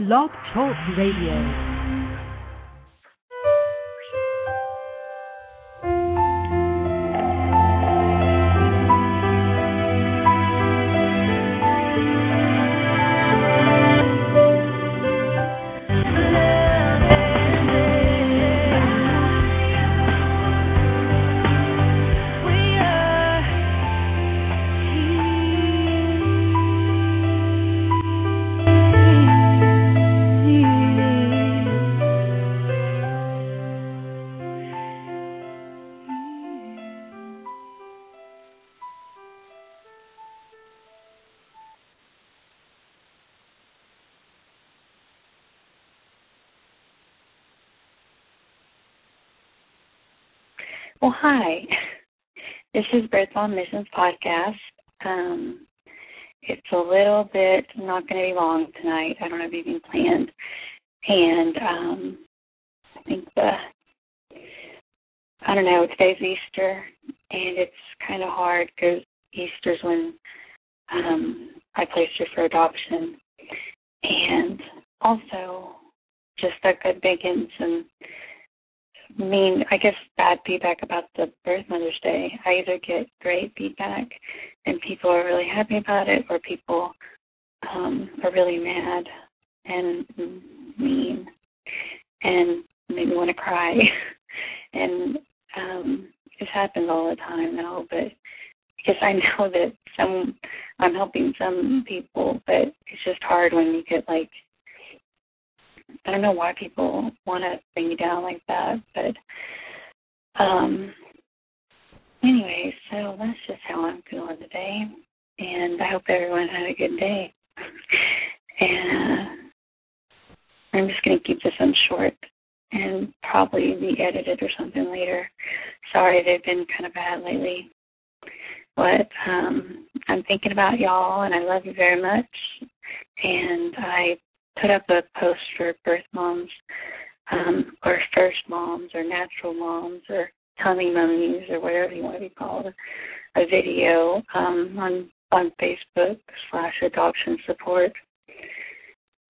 Blog Talk Radio. Well, hi. This is Birth Mom Missions podcast. Um, it's a little bit not going to be long tonight. I don't have anything planned, and um, I think the I don't know. Today's Easter, and it's kind of hard because Easter's when um, I placed her for adoption, and also just that good bacon and mean, I guess bad feedback about the birth Mother's Day. I either get great feedback and people are really happy about it, or people um, are really mad and mean and maybe want to cry. and um, this happens all the time now, but because I know that some I'm helping some people, but it's just hard when you get like I don't know why people want to bring me down like that, but um anyway, so that's just how I'm feeling today. And I hope everyone had a good day. and I'm just going to keep this one short and probably be edited or something later. Sorry, they've been kind of bad lately. But um, I'm thinking about y'all, and I love you very much. And I put up a post for birth moms um, or first moms or natural moms or tummy mummies or whatever you want to be called, a video um, on on Facebook slash adoption support.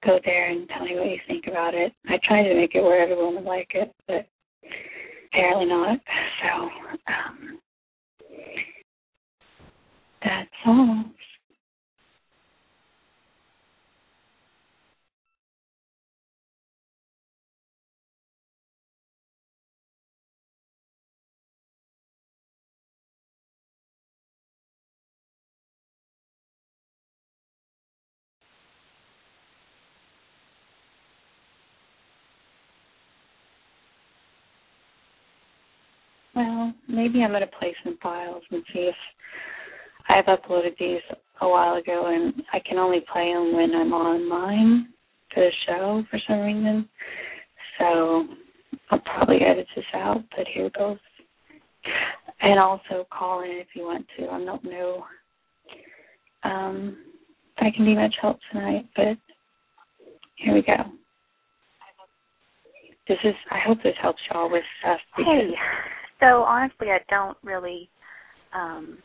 Go there and tell me what you think about it. I tried to make it where everyone would like it, but apparently not. So um, that's all. Well, maybe I'm going to play some files and see if I've uploaded these a while ago and I can only play them when I'm online for the show for some reason. So I'll probably edit this out, but here goes. And also call in if you want to. I don't know um, if I can be much help tonight, but here we go. This is. I hope this helps y'all with stuff. Hey. So honestly, I don't really um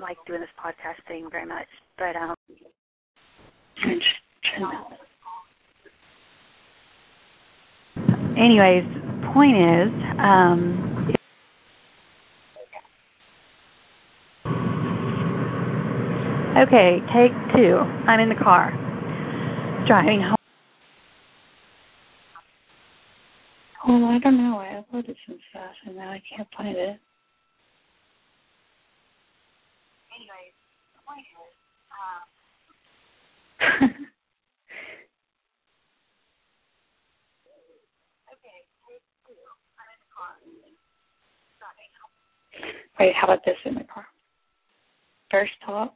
like doing this podcast thing very much, but um. Anyways, point is, um, okay, take two. I'm in the car, driving home. Oh, I don't know. I uploaded some stuff and now I can't find it. Anyways, the point is, um, okay, I'm in the car. Wait, how about this in the car? First talk.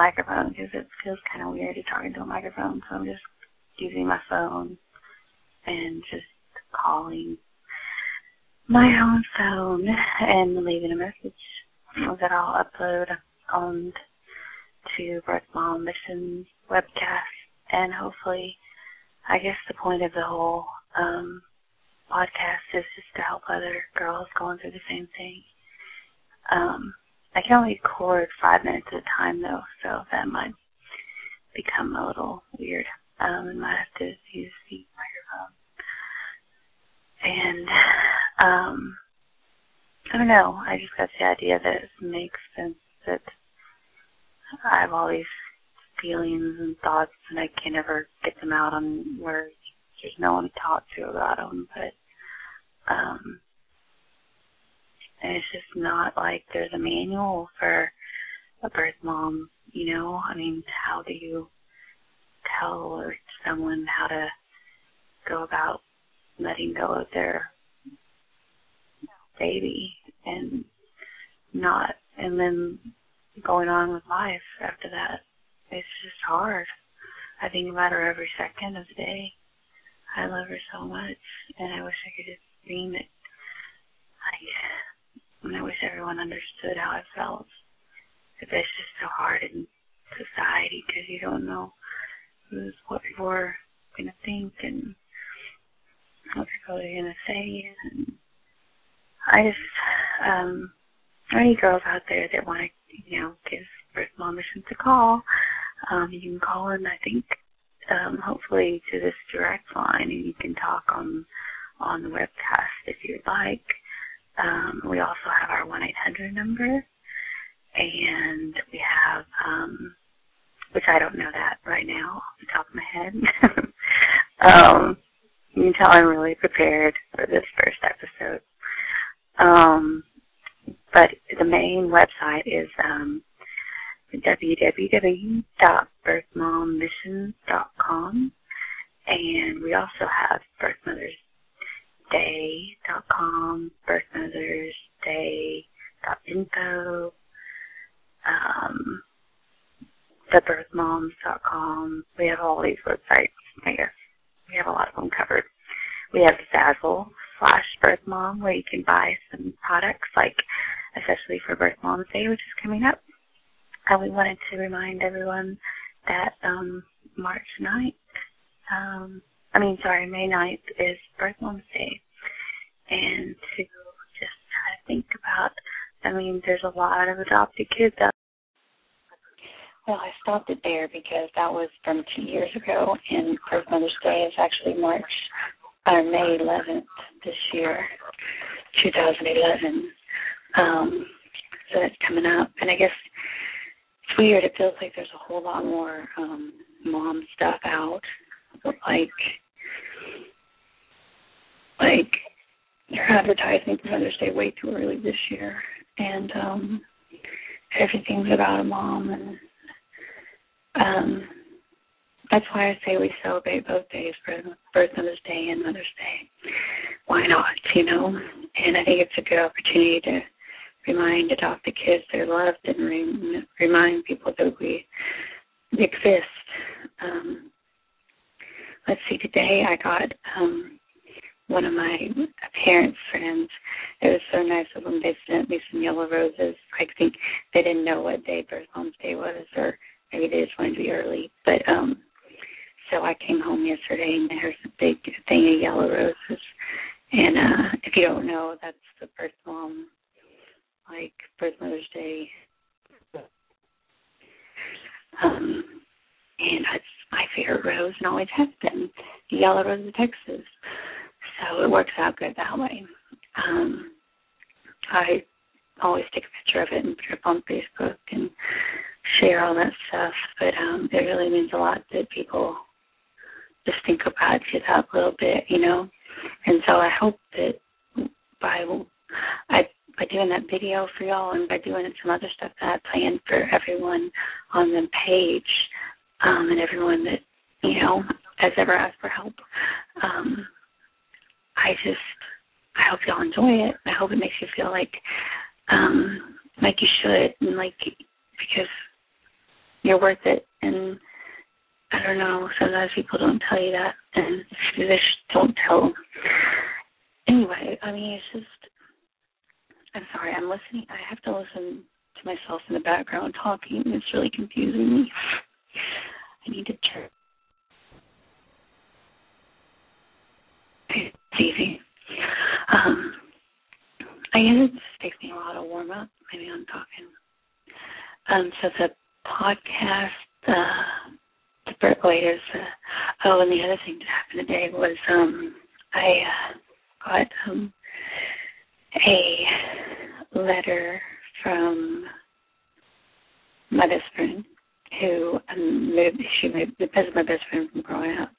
Microphone because it feels kind of weird to talk into a microphone. So I'm just using my phone and just calling my own phone and leaving a message that I'll upload on to Birth Mom Missions webcast. And hopefully, I guess the point of the whole um, podcast is just to help other girls going through the same thing. Um, I can only record five minutes at a time though, so that might become a little weird. Um, and might have to use the microphone. And um, I don't know. I just got the idea that it makes sense that I have all these feelings and thoughts, and I can never get them out on words. There's no one to talk to about them, but um, and it's just not like there's a manual for a birth mom. You know, I mean, how do you tell someone how to go about letting go of their baby and not and then going on with life after that. It's just hard. I think about her every second of the day. I love her so much and I wish I could just dream it. I and I wish everyone understood how I felt. But it's just so hard in society because you don't know who's what people are gonna think and what people are gonna say and I just um any girls out there that want to, you know, give birth mom missions a call, um, you can call in I think um hopefully to this direct line and you can talk on on the webcast if you'd like. Um, we also have our one eight hundred number and we have um which I don't know that right now off the top of my head. um you can tell I'm really prepared for this first episode. Um, but the main website is um, www.birthmommissions.com, and we also have birthmothersday.com, birthmothersday.info, um, thebirthmoms.com. We have all these websites, I guess. We have a lot of them covered. We have Zazzle, slash birth mom where you can buy some products like especially for birth mom's day which is coming up and we wanted to remind everyone that um march 9th um i mean sorry may 9th is birth mom's day and to just try to think about i mean there's a lot of adopted kids out well, I stopped it there because that was from two years ago, and Birth Mother's Day is actually March or May 11th this year, 2011. Um, so that's coming up, and I guess weird. It feels like there's a whole lot more um, mom stuff out, like like they're advertising for Mother's Day way too early this year, and um, everything's about a mom, and um, that's why I say we celebrate both days, Birth Mother's Day and Mother's Day. Why not, you know? And I think it's a good opportunity to remind adopted kids. There's a lot of them remind people that we exist. Um, let's see, today I got um, one of my parents' friends. It was so nice of them. They sent me some yellow roses. I think they didn't know what day Birth Mom's Day was, or maybe they just wanted to be early. But um so I came home yesterday and there's a big thing of yellow roses. And uh if you don't know, that's the birth mom, like birth Mother's Day. Um, and that's my favorite rose and always has been the yellow rose of Texas. So it works out good that way. Um, I always take a picture of it and put it up on Facebook and share all that stuff. But um, it really means a lot that people just think about it up a little bit, you know. And so I hope that by I by doing that video for y'all and by doing some other stuff that I planned for everyone on the page, um, and everyone that, you know, has ever asked for help. Um, I just I hope y'all enjoy it. I hope it makes you feel like um like you should and like because you're worth it and I don't know. Sometimes people don't tell you that, and they just don't tell Anyway, I mean, it's just. Listening. I have to listen to myself in the background talking. It's really confusing me. I need to turn. It's easy. Um, I guess it takes me a while to warm up. Maybe I'm talking. Um, so the podcast, uh, the Bert Laters, uh, oh, and the other thing that happened today was um, I uh, got um, letter from my best friend who um, moved. She moved because my best friend from growing up,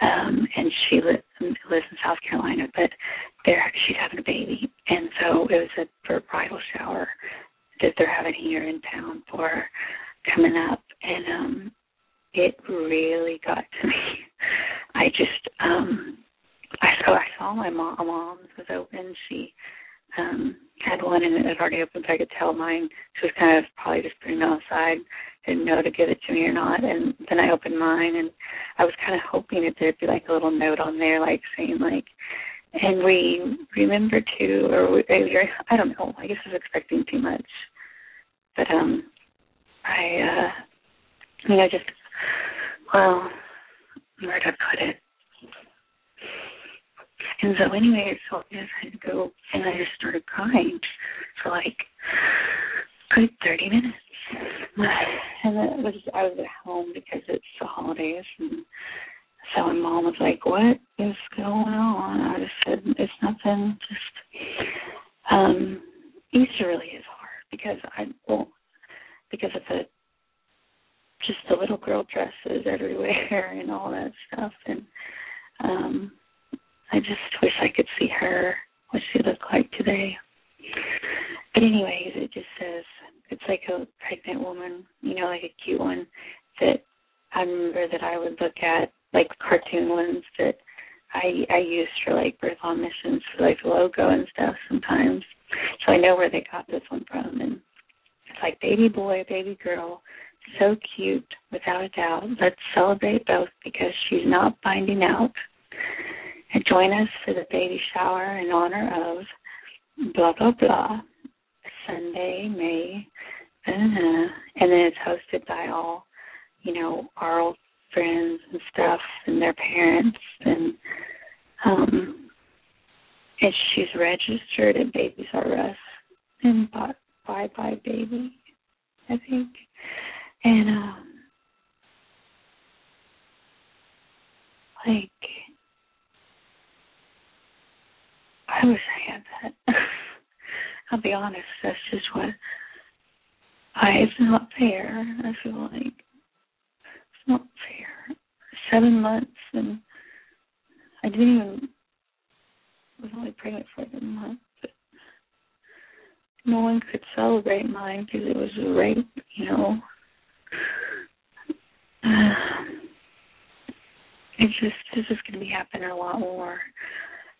um, and she lives lives in South Carolina. But there, she's having a baby, and so it was a for a bridal shower that they're having here in town for coming up, and um, it really got to me. I just um I saw I saw my mom mom's was open. She um had one and it had already opened so I could tell mine. She was kind of probably just putting it outside, didn't know to give it to me or not. And then I opened mine and I was kind of hoping that there'd be like a little note on there like saying like and we remember to or we, I don't know, I guess I was expecting too much. But um I uh I mean I just well where'd I put it? So anyway, so I had to go and I just started crying for like good thirty minutes. And it was I was at home because it's the holidays and so my mom was like, What is going on? I just said, It's nothing, just um Easter really is hard because I well because of the just the little girl dresses everywhere and all that stuff and um I just wish I could see her, what she looked like today. But anyways, it just says it's like a pregnant woman, you know, like a cute one that I remember that I would look at, like cartoon ones that I I used for like birth mom missions for like logo and stuff sometimes. So I know where they got this one from and it's like baby boy, baby girl, so cute, without a doubt. Let's celebrate both because she's not finding out join us for the baby shower in honor of blah blah blah. Sunday, May, uh, and then it's hosted by all, you know, our old friends and stuff and their parents. And um and she's registered at Babies R Us and bought buybuy BABY, I think. And um like I wish I had that. I'll be honest, that's just what I it's not fair. I feel like it's not fair. Seven months and I didn't even was only pregnant for a month, but no one could celebrate mine because it was a rape, you know. Uh, it's just this is going to be happening a lot more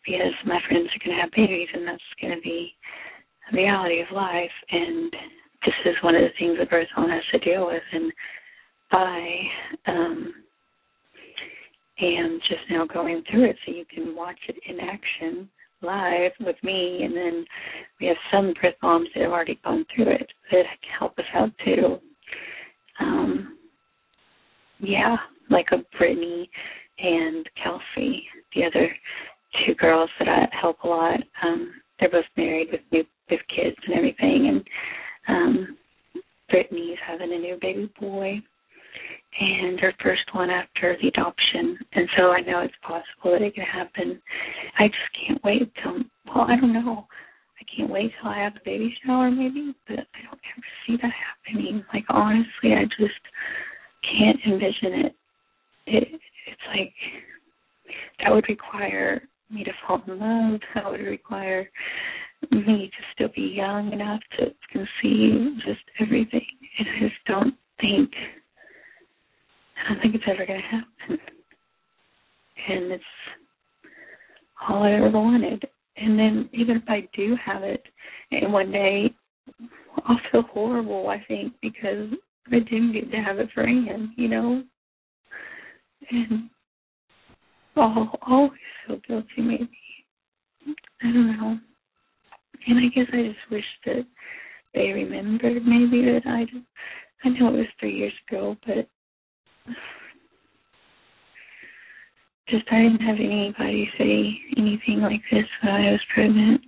because my friends are going to have babies, and that's going to be a reality of life. And this is one of the things that birth home has to deal with. And I um, am just now going through it, so you can watch it in action live with me. And then we have some birth moms that have already gone through it that can help us out too. Um, yeah, like a Brittany and Kelsey, the other two girls that I help a lot. Um, they're both married with new with kids and everything, and um, Brittany's having a new baby boy, and her first one after the adoption. And so I know it's possible that it can happen. I just can't wait till. Well, I don't know. I can't wait till I have the baby shower, maybe, but I don't ever see that happening. Like honestly, I just can't envision it. It it's like that would require me to fall in love. That would require me to still be young enough to conceive just everything. And I just don't think I don't think it's ever gonna happen. And it's all I ever wanted. And then even if I do have it and one day I'll feel horrible, I think, because I didn't get to have it for Anne, you know? And I'll always guilty, maybe. I don't know. And I guess I just wish that they remembered maybe that I just, I know it was three years ago, but just I didn't have anybody say anything like this when I was pregnant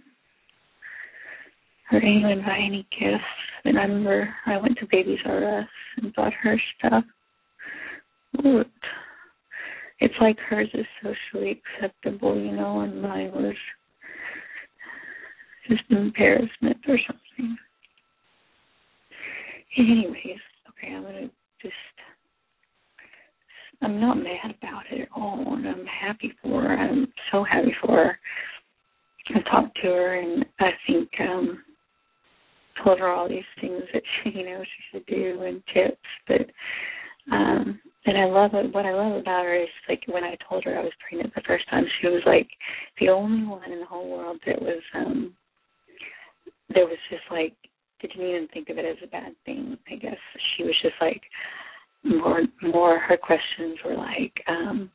or anyone buy any gifts. And I remember I went to Babies R Us and bought her stuff. Look, it's like hers is socially acceptable, you know, and mine was just embarrassment or something. Anyways, okay, I'm gonna just I'm not mad about it at all and I'm happy for her. I'm so happy for her. I talked to her and I think um told her all these things that she you know she should do and tips but um and I love it what I love about her is like when I told her I was pregnant the first time she was like the only one in the whole world that was um there was just like didn't even think of it as a bad thing. I guess she was just like more more her questions were like, um,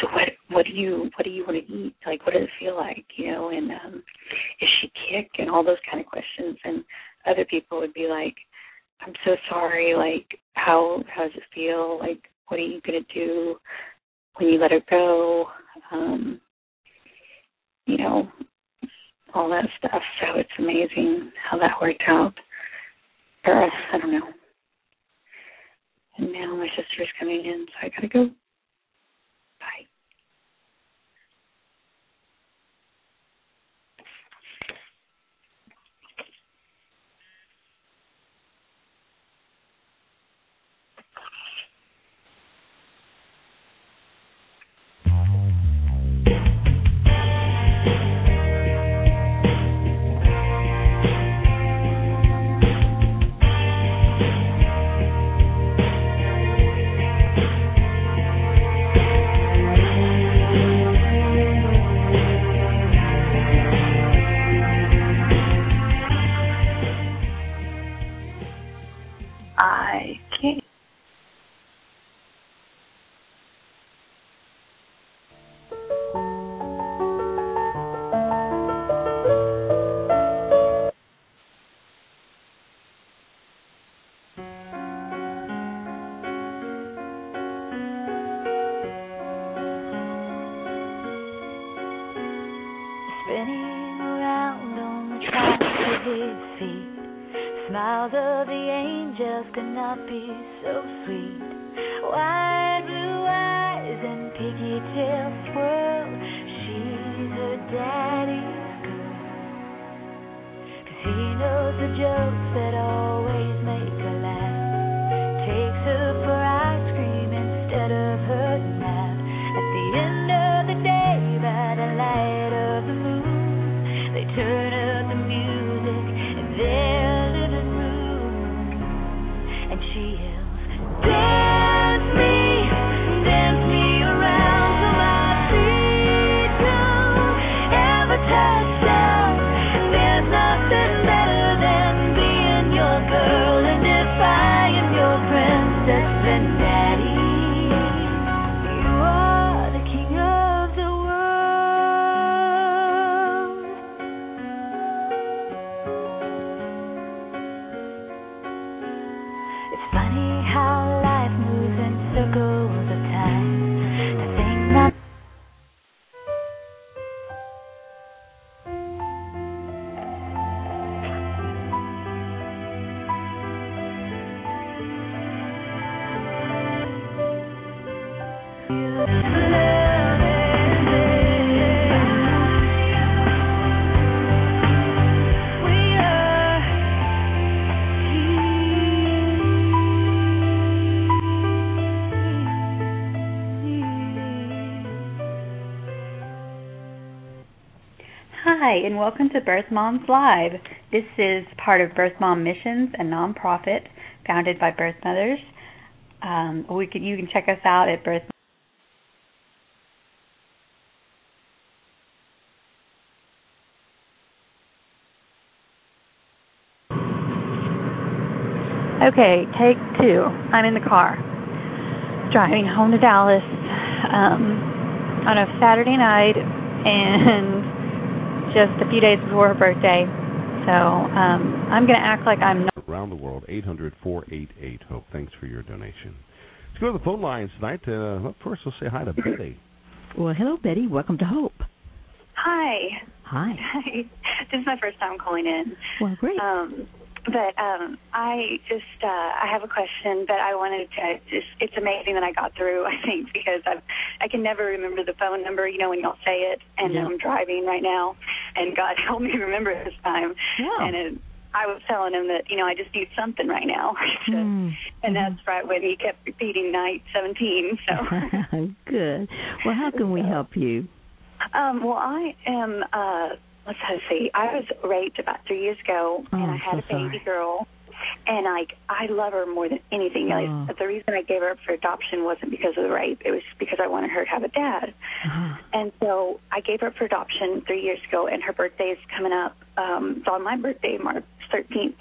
so what what do you what do you want to eat? Like what does it feel like? You know, and um is she kick and all those kind of questions and other people would be like, I'm so sorry, like how how does it feel? Like what are you gonna do when you let her go? Um, you know, all that stuff. So it's amazing how that worked out. Or I don't know. And now my sister's coming in, so I gotta go. Feet. Smiles of the angels could not be so sweet. Wide blue eyes and pigtail swirl. She's her daddy's girl. Cause he knows the jokes that always Hi, and welcome to Birth Moms Live. This is part of Birth Mom Missions, a nonprofit founded by birth mothers. Um, we can, you can check us out at Birth. Okay, take two. I'm in the car, driving home to Dallas um, on a Saturday night, and just a few days before her birthday. So um, I'm going to act like I'm not. Around the world, 800 488 HOPE. Thanks for your donation. Let's go to the phone lines tonight. Uh, first, we'll say hi to Betty. Well, hello, Betty. Welcome to Hope. Hi. Hi. Hi. This is my first time calling in. Well, great. Um, but um, I just uh, I have a question, but I wanted to just it's amazing that I got through. I think because I I can never remember the phone number. You know when y'all say it, and Yeah. I'm driving right now, and God help me remember it this time. Yeah. And it, I was telling him that you know I just need something right now, Hmm. and that's right when he kept repeating night 17. So. Good. Well, how can we help you? Um, well, I am. Uh, let's see. I was raped about three years ago, Oh, and I had so a baby sorry. girl. And I, I love her more than anything. Oh. I, the reason I gave her up for adoption wasn't because of the rape. It was because I wanted her to have a dad. Uh-huh. And so I gave her up for adoption three years ago, and her birthday is coming up. Um, it's on my birthday, March 13th.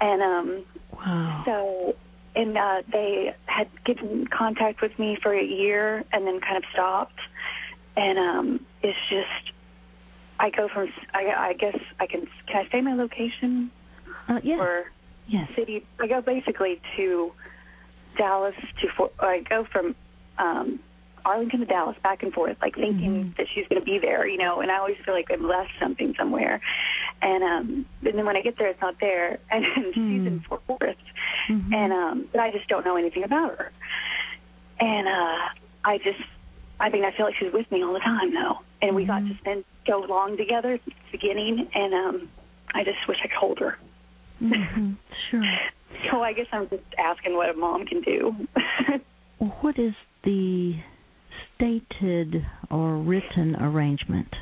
And um, Wow. so, and uh, they had given contact with me for a year and then kind of stopped. And um, it's just, I go from, I, I guess I can, can I say my location Uh, yeah. or yes. city? I go basically to Dallas to, Fort, I go from um, Arlington to Dallas back and forth, like thinking Mhm. that she's going to be there, you know, and I always feel like I've left something somewhere. And um and then when I get there it's not there and she's in Hmm. Fort Worth Mhm. and um but I just don't know anything about her. And uh I just I mean I feel like she's with me all the time though. And we got Mhm. to spend so long together at the beginning and um I just wish I could hold her. Mhm. Sure. So I guess I'm just asking what a mom can do. What is the stated or written arrangement?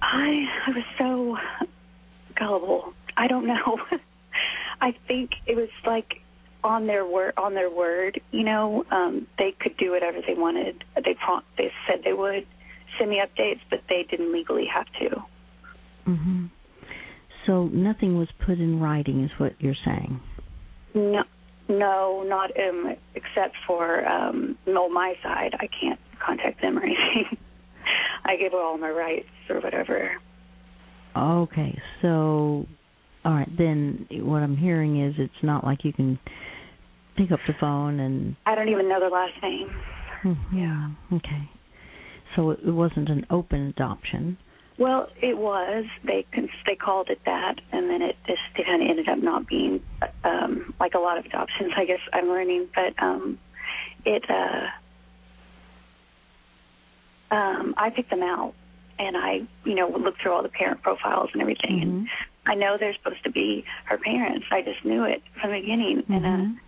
I I was so gullible. I don't know. I think it was like on their word on their word, you know, um they could do whatever they wanted. They prom- they said they would send me updates, but they didn't legally have to. Mhm. So nothing was put in writing, is what you're saying. No, no, not um except for um on my side. I can't contact them or anything. I gave her all my rights or whatever. Okay, so all right, then what I'm hearing is it's not like you can pick up the phone and I don't even know their last name. yeah. Okay. So it wasn't an open adoption. Well, it was. They they called it that, and then it just it kind of ended up not being um, like a lot of adoptions. I guess I'm learning, but um, it. Uh, um, I picked them out, and I, you know, looked through all the parent profiles and everything, Mhm. and I know they're supposed to be her parents. I just knew it from the beginning, and uh, Mhm.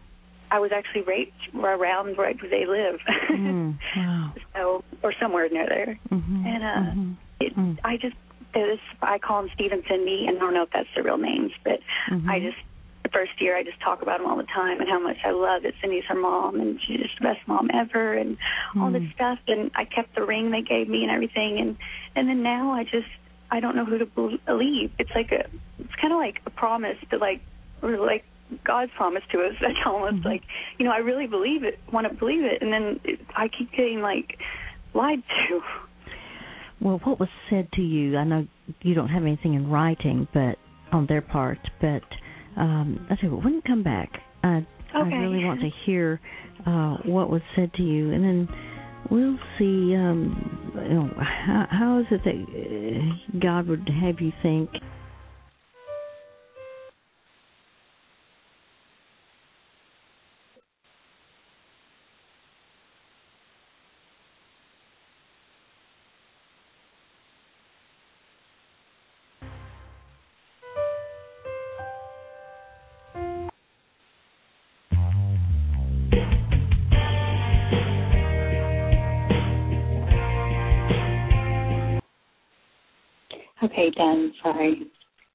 I was actually raped around where they live, Mm, wow. so or somewhere near there. Mhm. And, uh, mhm, It, Mm. I just this I call them Steve and Cindy, and I don't know if that's their real names, but mhm. I just the first year I just talk about them all the time and how much I love that Cindy's her mom and she's just the best mom ever and all this Mm. stuff. And I kept the ring they gave me and everything, and and then now I just I don't know who to bel- believe. It's like a it's kind of like a promise to like or like God's promise to us. That's almost Mhm. like you know I really believe it, want to believe it, and then it, I keep getting like lied to. Well, what was said to you? I know you don't have anything in writing, but on their part. But um, I you what, when you come back, I, I really want to hear uh, what was said to you, and then we'll see. Um, you know, how, how is it that uh, God would have you think? Okay, done. Sorry.